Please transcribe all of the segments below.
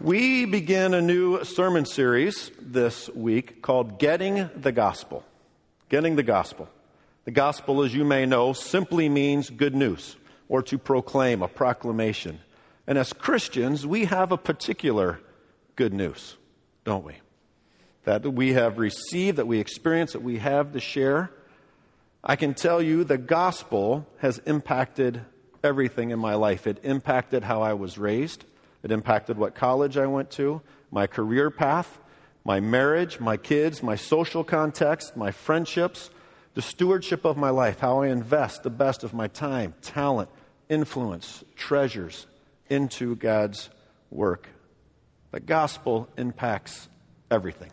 We begin a new sermon series this week called Getting the Gospel. Getting the Gospel. The gospel, as you may know, simply means good news or to proclaim, a proclamation. And as Christians, we have a particular good news, don't we? That we have received, that we experience, that we have to share. I can tell you the gospel has impacted everything in my life. It impacted how I was raised. It impacted what college I went to, my career path, my marriage, my kids, my social context, my friendships, the stewardship of my life, how I invest the best of my time, talent, influence, treasures into God's work. The gospel impacts everything.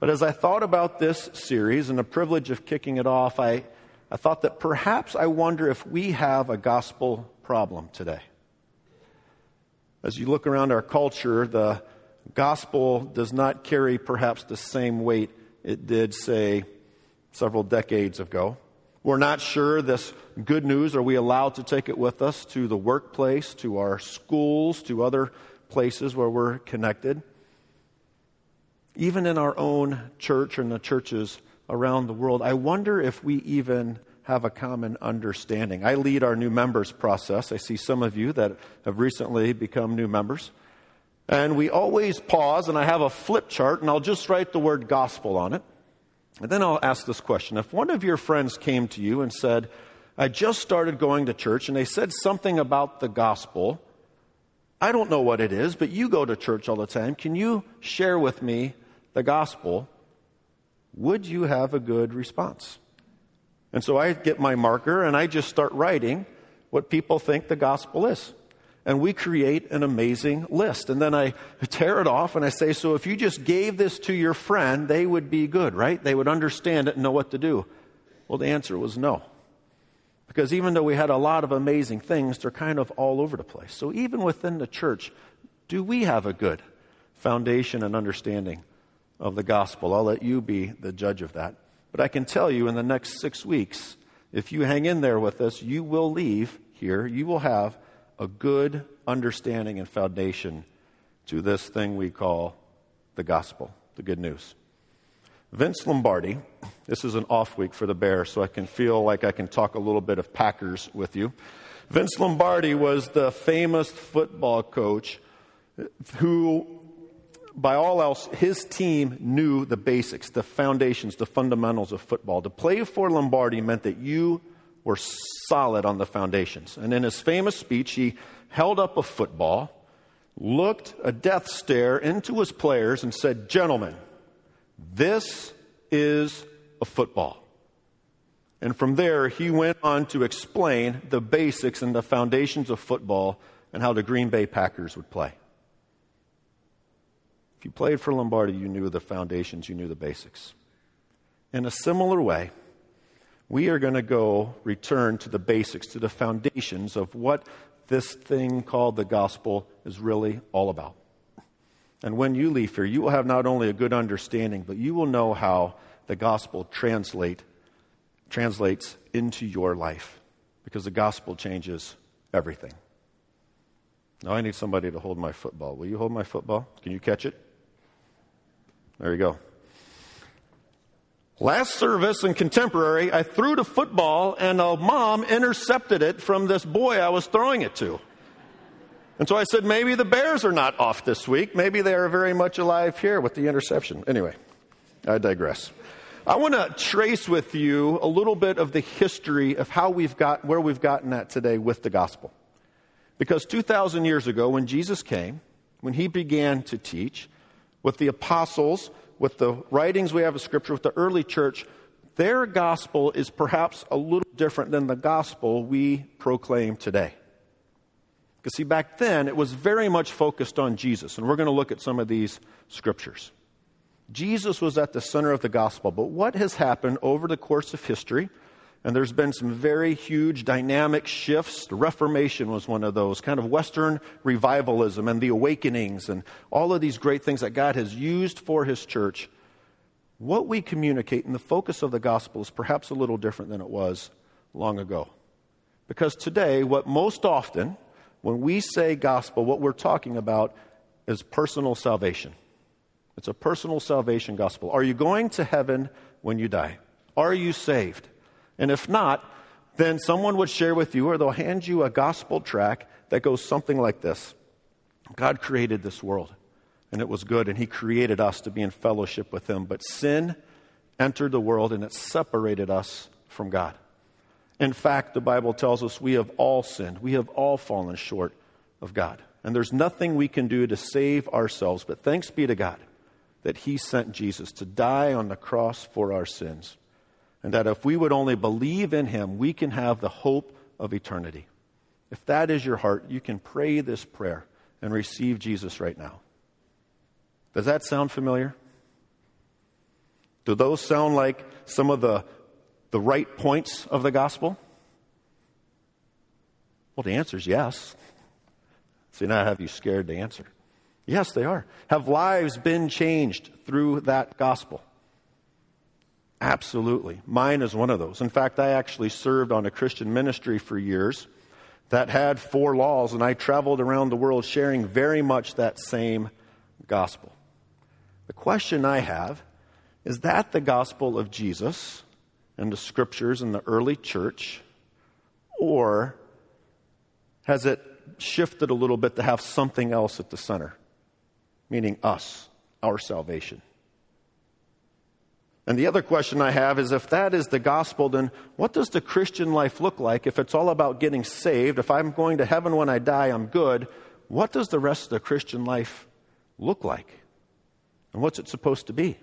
But as I thought about this series and the privilege of kicking it off, I, I thought that perhaps I wonder if we have a gospel problem today. As you look around our culture, the gospel does not carry perhaps the same weight it did, say, several decades ago. We're not sure this good news, are we allowed to take it with us to the workplace, to our schools, to other places where we're connected? Even in our own church and the churches around the world, I wonder if we even have a common understanding. I lead our new members process. I see some of you that have recently become new members. And we always pause, and I have a flip chart, and I'll just write the word gospel on it. And then I'll ask this question. If one of your friends came to you and said, I just started going to church, and they said something about the gospel, I don't know what it is, but you go to church all the time. Can you share with me the gospel? Would you have a good response? And so I get my marker and I just start writing what people think the gospel is. And we create an amazing list. And then I tear it off and I say, so if you just gave this to your friend, they would be good, right? They would understand it and know what to do. Well, the answer was no. Because even though we had a lot of amazing things, they're kind of all over the place. So even within the church, do we have a good foundation and understanding of the gospel? I'll let you be the judge of that. But I can tell you in the next six weeks, if you hang in there with us, you will leave here, you will have a good understanding and foundation to this thing we call the gospel, the good news. Vince Lombardi, this is an off week for the Bears, so I can feel like I can talk a little bit of Packers with you. Vince Lombardi was the famous football coach who by all else, his team knew the basics, the foundations, the fundamentals of football. To play for Lombardi meant that you were solid on the foundations. And in his famous speech, he held up a football, looked a death stare into his players, and said, Gentlemen, this is a football. And from there, he went on to explain the basics and the foundations of football and how the Green Bay Packers would play. If you played for Lombardi, you knew the foundations, you knew the basics. In a similar way, we are going to go return to the basics, to the foundations of what this thing called the gospel is really all about. And when you leave here, you will have not only a good understanding, but you will know how the gospel translate, translates into your life. Because the gospel changes everything. Now I need somebody to hold my football. Will you hold my football? Can you catch it? There you go. Last service in contemporary, I threw the football and a mom intercepted it from this boy I was throwing it to. And so I said, maybe the Bears are not off this week. Maybe they are very much alive here with the interception. Anyway, I digress. I want to trace with you a little bit of the history of how we've got, where we've gotten at today with the gospel. Because 2,000 years ago, when Jesus came, when he began to teach, with the apostles, with the writings we have of Scripture, with the early church, their gospel is perhaps a little different than the gospel we proclaim today. Because, see, back then it was very much focused on Jesus, and we're going to look at some of these scriptures. Jesus was at the center of the gospel, but what has happened over the course of history and there's been some very huge dynamic shifts. The Reformation was one of those, kind of Western revivalism and the awakenings and all of these great things that God has used for His church. What we communicate and the focus of the gospel is perhaps a little different than it was long ago. Because today, what most often, when we say gospel, what we're talking about is personal salvation. It's a personal salvation gospel. Are you going to heaven when you die? Are you saved? And if not, then someone would share with you or they'll hand you a gospel track that goes something like this God created this world, and it was good, and He created us to be in fellowship with Him. But sin entered the world, and it separated us from God. In fact, the Bible tells us we have all sinned, we have all fallen short of God. And there's nothing we can do to save ourselves, but thanks be to God that He sent Jesus to die on the cross for our sins. And that if we would only believe in Him, we can have the hope of eternity. If that is your heart, you can pray this prayer and receive Jesus right now. Does that sound familiar? Do those sound like some of the, the right points of the gospel? Well, the answer is yes. See, now I have you scared to answer. Yes, they are. Have lives been changed through that gospel? Absolutely. Mine is one of those. In fact, I actually served on a Christian ministry for years that had four laws, and I traveled around the world sharing very much that same gospel. The question I have is that the gospel of Jesus and the scriptures in the early church, or has it shifted a little bit to have something else at the center? meaning us, our salvation. And the other question I have is if that is the gospel, then what does the Christian life look like if it's all about getting saved? If I'm going to heaven when I die, I'm good. What does the rest of the Christian life look like? And what's it supposed to be?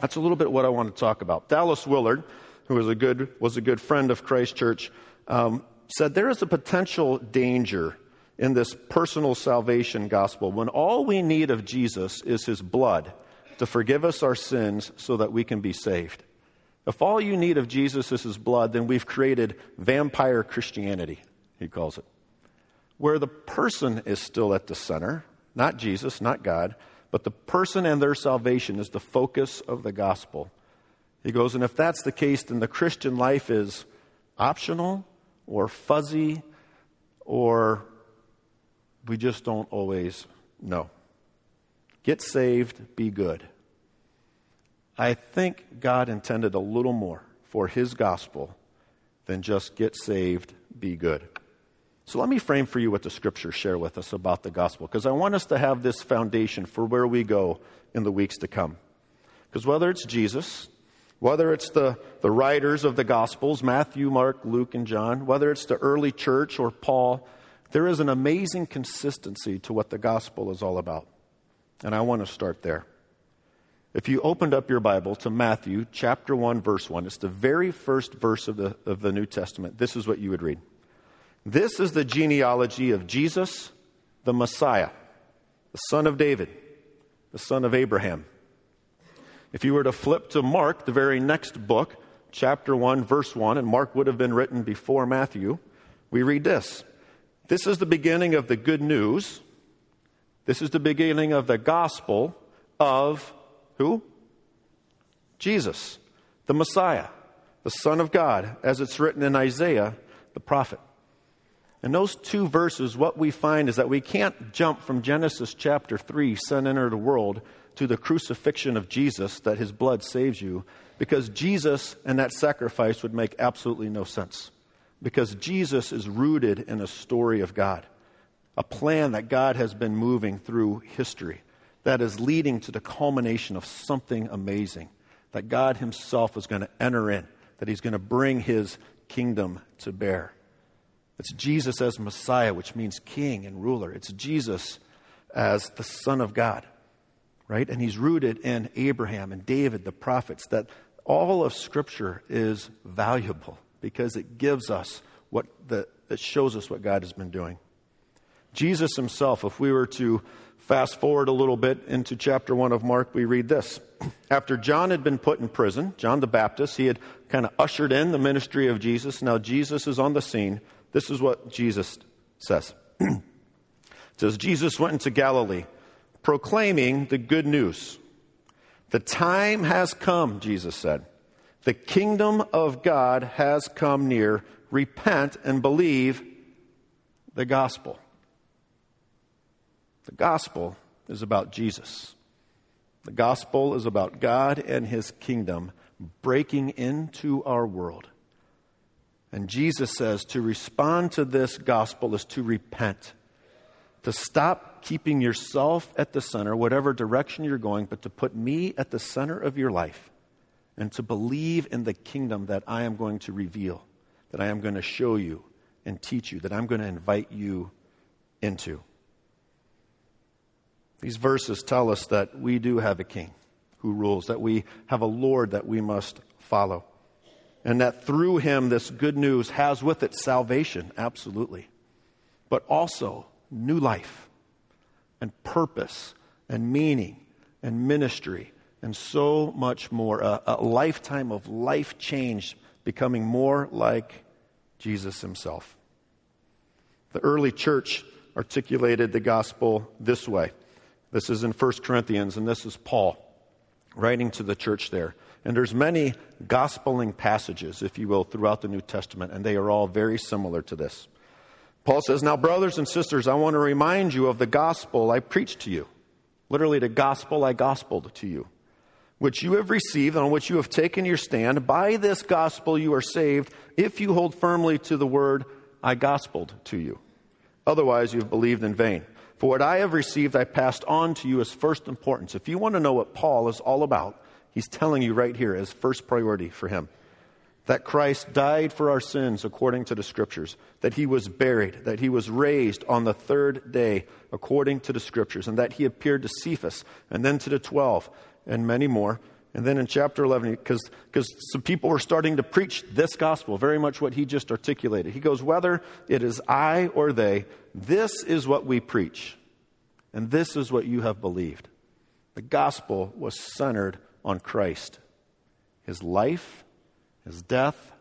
That's a little bit what I want to talk about. Dallas Willard, who was a good, was a good friend of Christ Church, um, said there is a potential danger in this personal salvation gospel when all we need of Jesus is his blood to forgive us our sins so that we can be saved. If all you need of Jesus is his blood, then we've created vampire Christianity, he calls it, where the person is still at the center, not Jesus, not God, but the person and their salvation is the focus of the gospel. He goes, and if that's the case, then the Christian life is optional or fuzzy or we just don't always know. Get saved, be good. I think God intended a little more for his gospel than just get saved, be good. So let me frame for you what the scriptures share with us about the gospel, because I want us to have this foundation for where we go in the weeks to come. Because whether it's Jesus, whether it's the, the writers of the gospels, Matthew, Mark, Luke, and John, whether it's the early church or Paul, there is an amazing consistency to what the gospel is all about. And I want to start there. If you opened up your Bible to Matthew chapter 1, verse 1, it's the very first verse of the, of the New Testament. This is what you would read. This is the genealogy of Jesus, the Messiah, the son of David, the son of Abraham. If you were to flip to Mark, the very next book, chapter 1, verse 1, and Mark would have been written before Matthew, we read this this is the beginning of the good news. This is the beginning of the gospel of who? Jesus, the Messiah, the Son of God, as it's written in Isaiah, the prophet. In those two verses, what we find is that we can't jump from Genesis chapter 3, sin entered the world, to the crucifixion of Jesus, that his blood saves you, because Jesus and that sacrifice would make absolutely no sense because Jesus is rooted in a story of God, a plan that God has been moving through history that is leading to the culmination of something amazing that God Himself is going to enter in, that He's going to bring His kingdom to bear. It's Jesus as Messiah, which means king and ruler. It's Jesus as the Son of God, right? And He's rooted in Abraham and David, the prophets, that all of Scripture is valuable because it gives us what the, it shows us what God has been doing. Jesus himself, if we were to fast forward a little bit into chapter 1 of Mark, we read this. After John had been put in prison, John the Baptist, he had kind of ushered in the ministry of Jesus. Now Jesus is on the scene. This is what Jesus says. it says, Jesus went into Galilee, proclaiming the good news. The time has come, Jesus said the kingdom of God has come near. Repent and believe the gospel. The gospel is about Jesus. The gospel is about God and his kingdom breaking into our world. And Jesus says to respond to this gospel is to repent, to stop keeping yourself at the center, whatever direction you're going, but to put me at the center of your life and to believe in the kingdom that I am going to reveal, that I am going to show you and teach you, that I'm going to invite you into. These verses tell us that we do have a king who rules, that we have a Lord that we must follow, and that through him this good news has with it salvation, absolutely, but also new life and purpose and meaning and ministry and so much more. A, a lifetime of life change, becoming more like Jesus himself. The early church articulated the gospel this way. This is in 1 Corinthians, and this is Paul writing to the church there. And there's many gospeling passages, if you will, throughout the New Testament, and they are all very similar to this. Paul says, Now, brothers and sisters, I want to remind you of the gospel I preached to you. Literally, the gospel I gospeled to you, which you have received, on which you have taken your stand. By this gospel you are saved, if you hold firmly to the word I gospeled to you. Otherwise, you have believed in vain. For what I have received, I passed on to you as first importance. If you want to know what Paul is all about, he's telling you right here as first priority for him that Christ died for our sins according to the Scriptures, that he was buried, that he was raised on the third day according to the Scriptures, and that he appeared to Cephas and then to the twelve and many more. And then in chapter 11, because some people were starting to preach this gospel, very much what he just articulated. He goes, Whether it is I or they, this is what we preach, and this is what you have believed. The gospel was centered on Christ, his life, his death,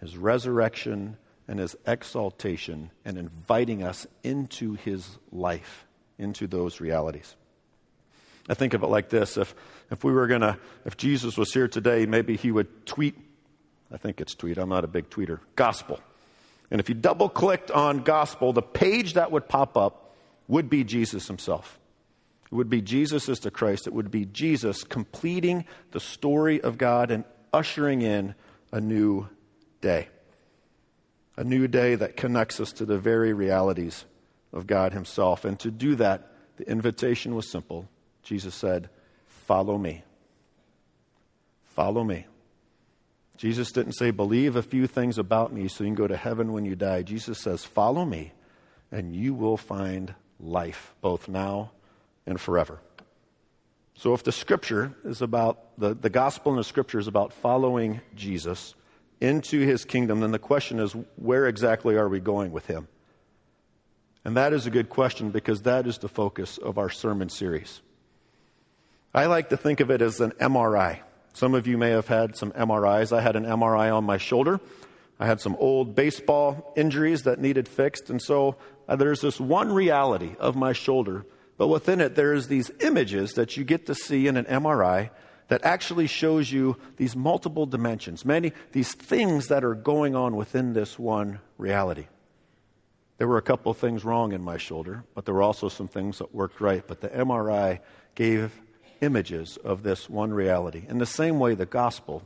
his resurrection, and his exaltation, and inviting us into his life, into those realities. I think of it like this if, if we were going to, if Jesus was here today, maybe he would tweet, I think it's tweet, I'm not a big tweeter, gospel. And if you double clicked on gospel, the page that would pop up would be Jesus himself. It would be Jesus as the Christ. It would be Jesus completing the story of God and ushering in a new day. A new day that connects us to the very realities of God Himself. And to do that, the invitation was simple Jesus said, Follow me. Follow me. Jesus didn't say, Believe a few things about me so you can go to heaven when you die. Jesus says, Follow me, and you will find life, both now and forever. So, if the scripture is about, the, the gospel and the scripture is about following Jesus into his kingdom, then the question is, where exactly are we going with him? And that is a good question because that is the focus of our sermon series. I like to think of it as an MRI. Some of you may have had some MRIs. I had an MRI on my shoulder. I had some old baseball injuries that needed fixed. And so uh, there's this one reality of my shoulder, but within it, there's these images that you get to see in an MRI that actually shows you these multiple dimensions, many, these things that are going on within this one reality. There were a couple of things wrong in my shoulder, but there were also some things that worked right. But the MRI gave images of this one reality. In the same way, the gospel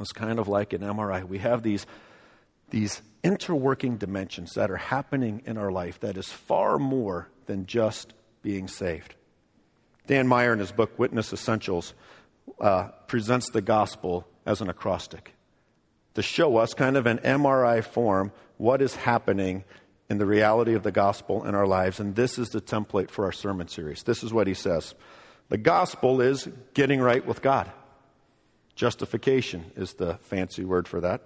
is kind of like an MRI. We have these, these interworking dimensions that are happening in our life that is far more than just being saved. Dan Meyer, in his book Witness Essentials, uh, presents the gospel as an acrostic to show us, kind of an MRI form, what is happening in the reality of the gospel in our lives. And this is the template for our sermon series. This is what he says the gospel is getting right with God. Justification is the fancy word for that.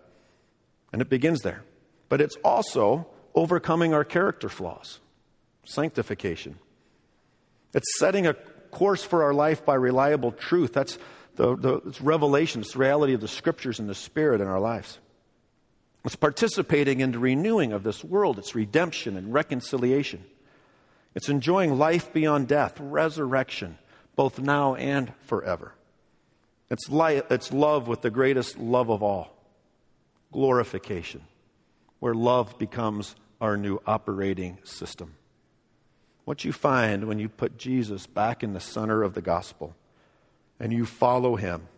And it begins there. But it's also overcoming our character flaws, sanctification. It's setting a course for our life by reliable truth. That's the, the it's revelation, it's the reality of the scriptures and the spirit in our lives. It's participating in the renewing of this world, it's redemption and reconciliation. It's enjoying life beyond death, resurrection, both now and forever. It's, light, it's love with the greatest love of all glorification, where love becomes our new operating system. what you find when you put Jesus back in the center of the gospel and you follow him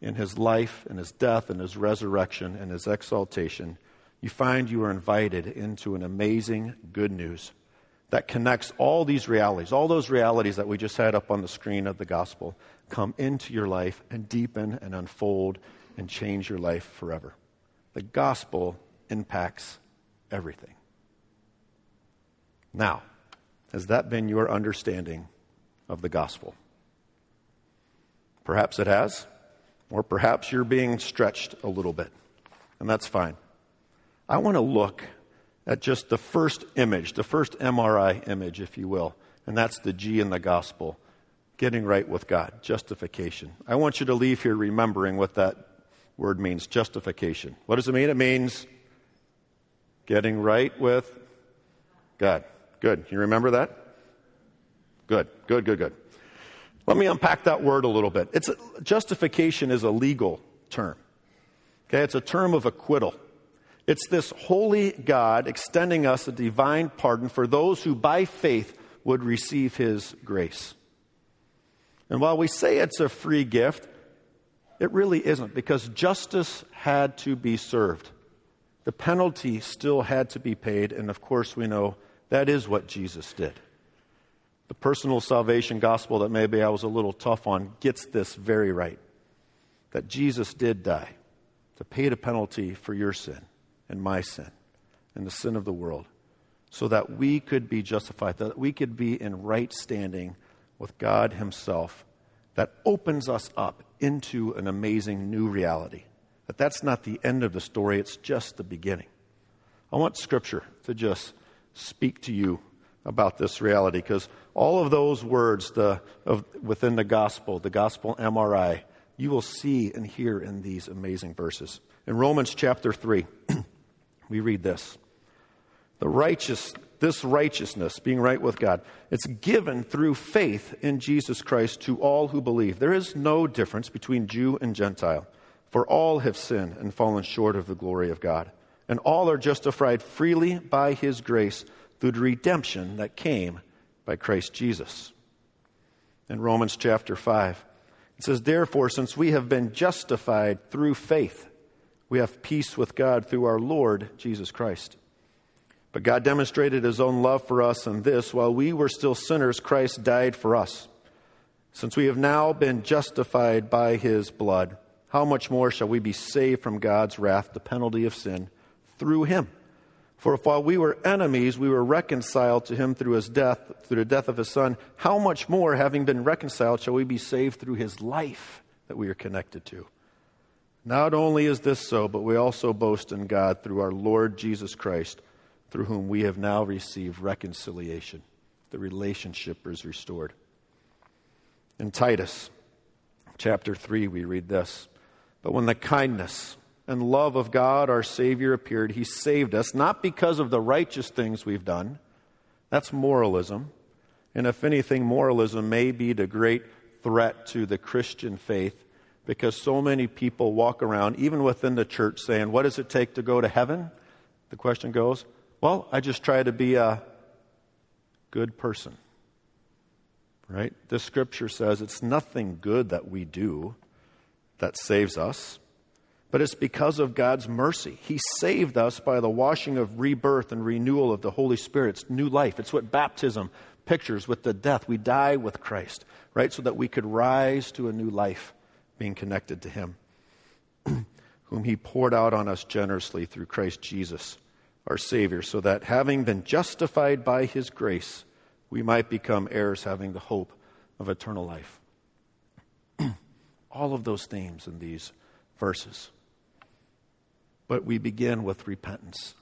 in his life and his death and his resurrection and his exaltation, you find you are invited into an amazing good news that connects all these realities, all those realities that we just had up on the screen of the gospel, come into your life and deepen and unfold and change your life forever. The gospel impacts everything. Now, has that been your understanding of the gospel? Perhaps it has, or perhaps you're being stretched a little bit, and that's fine. I want to look at just the first image, the first MRI image, if you will, and that's the G in the gospel getting right with God, justification. I want you to leave here remembering what that word means justification. What does it mean? It means getting right with God. Good. You remember that? Good, good, good, good. Let me unpack that word a little bit. It's a, justification is a legal term. Okay, it's a term of acquittal. It's this holy God extending us a divine pardon for those who by faith would receive his grace. And while we say it's a free gift, it really isn't because justice had to be served. The penalty still had to be paid, and of course, we know that is what Jesus did. The personal salvation gospel that maybe I was a little tough on gets this very right that Jesus did die to pay the penalty for your sin and my sin and the sin of the world so that we could be justified, that we could be in right standing with God Himself. That opens us up into an amazing new reality. But that's not the end of the story, it's just the beginning. I want Scripture to just speak to you about this reality because all of those words the, of, within the gospel, the gospel MRI, you will see and hear in these amazing verses. In Romans chapter 3, we read this The righteous, this righteousness, being right with God, it's given through faith in Jesus Christ to all who believe. There is no difference between Jew and Gentile, for all have sinned and fallen short of the glory of God and all are justified freely by his grace through the redemption that came by Christ Jesus. In Romans chapter 5, it says, Therefore, since we have been justified through faith, we have peace with God through our Lord Jesus Christ. But God demonstrated his own love for us in this while we were still sinners, Christ died for us. Since we have now been justified by his blood, how much more shall we be saved from God's wrath, the penalty of sin? through him. For if while we were enemies, we were reconciled to him through his death, through the death of his son, how much more, having been reconciled, shall we be saved through his life that we are connected to? Not only is this so, but we also boast in God through our Lord Jesus Christ, through whom we have now received reconciliation. The relationship is restored. In Titus chapter 3, we read this But when the kindness, and love of God, our Savior, appeared, He saved us, not because of the righteous things we've done. That's moralism. And if anything, moralism may be the great threat to the Christian faith because so many people walk around, even within the church, saying, What does it take to go to heaven? The question goes, Well, I just try to be a good person. Right? The scripture says it's nothing good that we do that saves us but it's because of God's mercy. He saved us by the washing of rebirth and renewal of the Holy Spirit's new life. It's what baptism pictures with the death. We die with Christ, right? So that we could rise to a new life being connected to Him, whom He poured out on us generously through Christ Jesus, our Savior, so that having been justified by His grace, we might become heirs having the hope of eternal life. All of those themes in these verses. But we begin with repentance.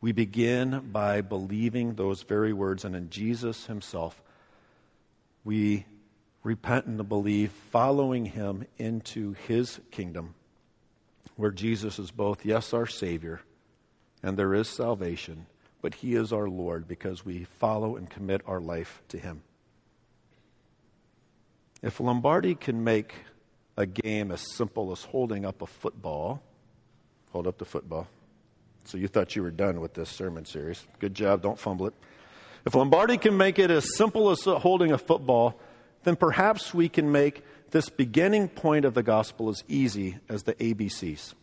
We begin by believing those very words, and in Jesus Himself, we repent and believe, following Him into His kingdom, where Jesus is both, yes, our Savior, and there is salvation, but He is our Lord because we follow and commit our life to Him. If Lombardi can make a game as simple as holding up a football, Hold up the football. So you thought you were done with this sermon series. Good job. Don't fumble it. If Lombardi can make it as simple as holding a football, then perhaps we can make this beginning point of the gospel as easy as the ABCs.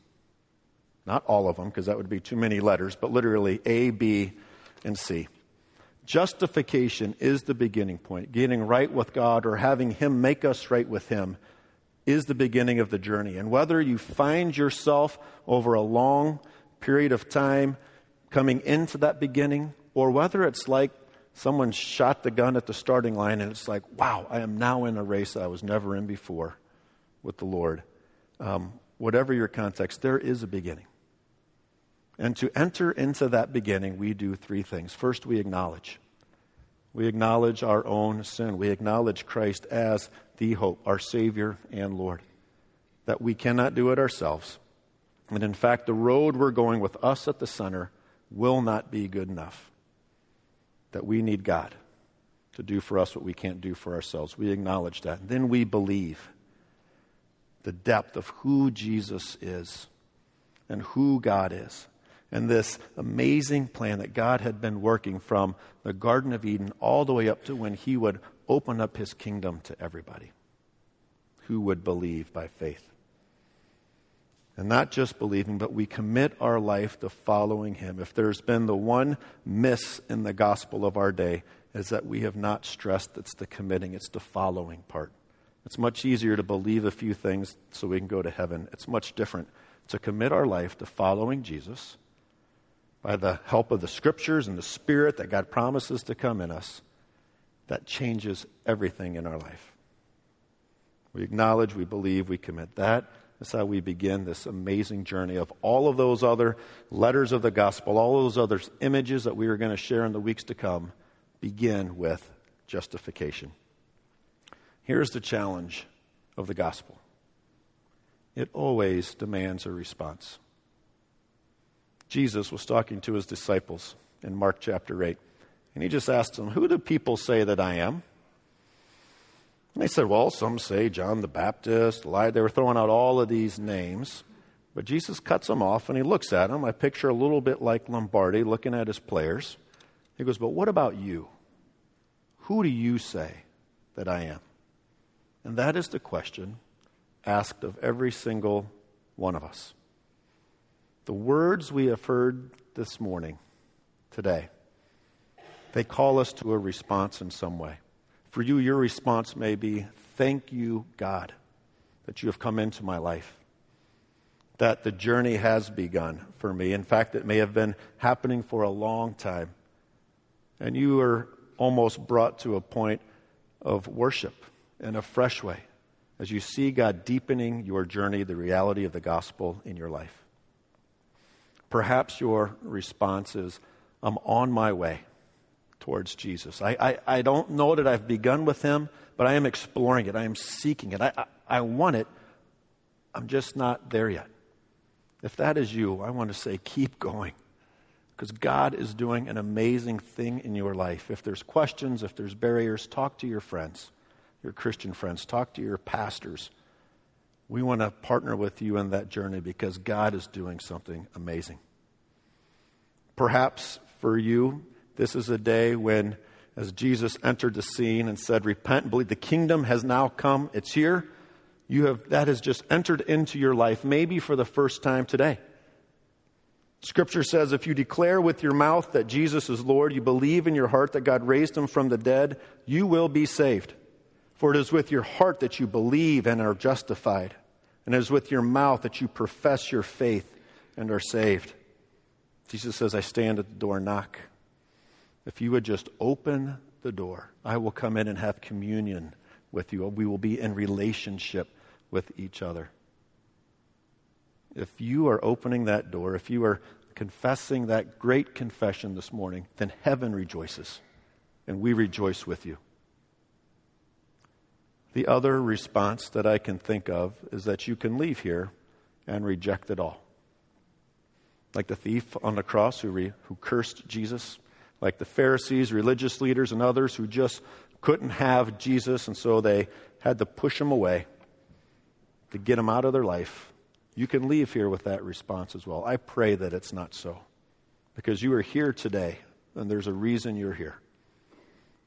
Not all of them, because that would be too many letters, but literally A, B, and C. Justification is the beginning point. Getting right with God or having Him make us right with Him is the beginning of the journey. And whether you find yourself over a long period of time coming into that beginning, or whether it's like someone shot the gun at the starting line and it's like, wow, I am now in a race I was never in before with the Lord. Um, whatever your context, there is a beginning. And to enter into that beginning, we do three things. First, we acknowledge. We acknowledge our own sin. We acknowledge Christ as the hope, our Savior and Lord. That we cannot do it ourselves. And in fact, the road we're going with us at the center will not be good enough. That we need God to do for us what we can't do for ourselves. We acknowledge that. Then we believe the depth of who Jesus is and who God is. And this amazing plan that God had been working from the Garden of Eden all the way up to when He would open up His kingdom to everybody who would believe by faith. And not just believing, but we commit our life to following Him. If there's been the one miss in the gospel of our day, is that we have not stressed it's the committing, it's the following part. It's much easier to believe a few things so we can go to heaven. It's much different to commit our life to following Jesus by the help of the scriptures and the Spirit that God promises to come in us. That changes everything in our life. We acknowledge, we believe, we commit. That that's how we begin this amazing journey of all of those other letters of the gospel, all those other images that we are going to share in the weeks to come, begin with justification. Here's the challenge of the gospel it always demands a response. Jesus was talking to his disciples in Mark chapter 8, and he just asked them, Who do people say that I am? They said, Well, some say John the Baptist, Elijah. They were throwing out all of these names. But Jesus cuts them off and he looks at them. I picture a little bit like Lombardi looking at his players. He goes, But what about you? Who do you say that I am? And that is the question asked of every single one of us. The words we have heard this morning, today, they call us to a response in some way. For you, your response may be, Thank you, God, that you have come into my life. That the journey has begun for me. In fact, it may have been happening for a long time. And you are almost brought to a point of worship in a fresh way as you see God deepening your journey, the reality of the gospel in your life. Perhaps your response is, I'm on my way towards Jesus. I, I, I, don't know that I've begun with Him, but I am exploring it. I am seeking it. I, I, I want it. I'm just not there yet. If that is you, I want to say, keep going. Because God is doing an amazing thing in your life. If there's questions, if there's barriers, talk to your friends, your Christian friends, talk to your pastors. We want to partner with you in that journey because God is doing something amazing. Perhaps for you, this is a day when, as Jesus entered the scene and said, Repent and believe, the kingdom has now come, it's here. You have, that has just entered into your life, maybe for the first time today. Scripture says if you declare with your mouth that Jesus is Lord, you believe in your heart that God raised him from the dead, you will be saved. For it is with your heart that you believe and are justified, and it is with your mouth that you profess your faith and are saved. Jesus says, I stand at the door and knock. If you would just open the door, I will come in and have communion with you. We will be in relationship with each other. If you are opening that door, if you are confessing that great confession this morning, then heaven rejoices, and we rejoice with you. The other response that I can think of is that you can leave here and reject it all. Like the thief on the cross who, re, who cursed Jesus like the Pharisees, religious leaders, and others who just couldn't have Jesus, and so they had to push him away to get him out of their life. You can leave here with that response as well. I pray that it's not so. Because you are here today, and there's a reason you're here.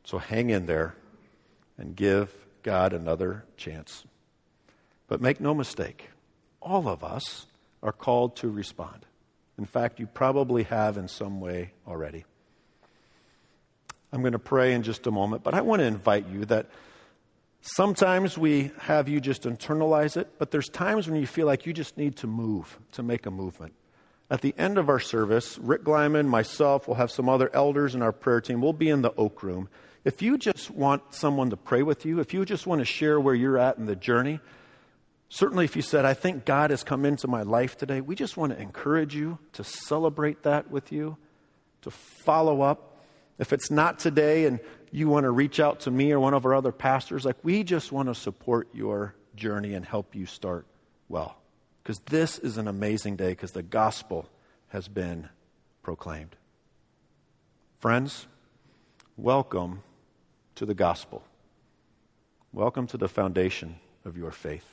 So hang in there and give God another chance. But make no mistake, all of us are called to respond. In fact, you probably have in some way already. I'm going to pray in just a moment, but I want to invite you that sometimes we have you just internalize it, but there's times when you feel like you just need to move, to make a movement. At the end of our service, Rick Glyman, myself, we'll have some other elders in our prayer team. We'll be in the Oak Room. If you just want someone to pray with you, if you just want to share where you're at in the journey, certainly if you said, I think God has come into my life today, we just want to encourage you to celebrate that with you, to follow up. If it's not today and you want to reach out to me or one of our other pastors, like we just want to support your journey and help you start well. Because this is an amazing day because the gospel has been proclaimed. Friends, welcome to the gospel. Welcome to the foundation of your faith.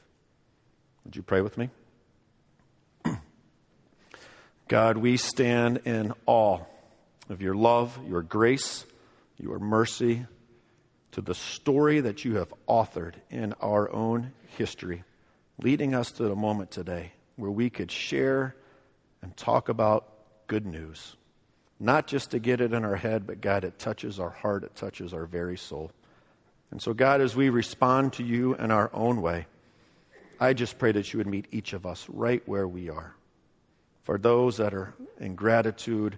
Would you pray with me? God, we stand in awe of your love, your grace, your mercy, to the story that you have authored in our own history leading us to the moment today where we could share and talk about good news. Not just to get it in our head, but God, it touches our heart, it touches our very soul. And so, God, as we respond to you in our own way, I just pray that you would meet each of us right where we are. For those that are in gratitude,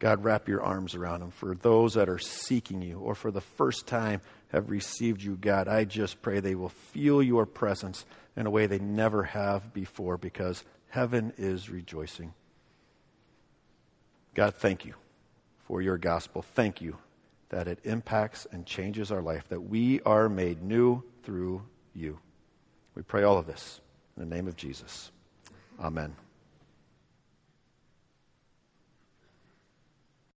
God, wrap your arms around them. For those that are seeking you or for the first time have received you, God, I just pray they will feel your presence in a way they never have before because heaven is rejoicing. God, thank you for your gospel. Thank you that it impacts and changes our life, that we are made new through you. We pray all of this in the name of Jesus. Amen.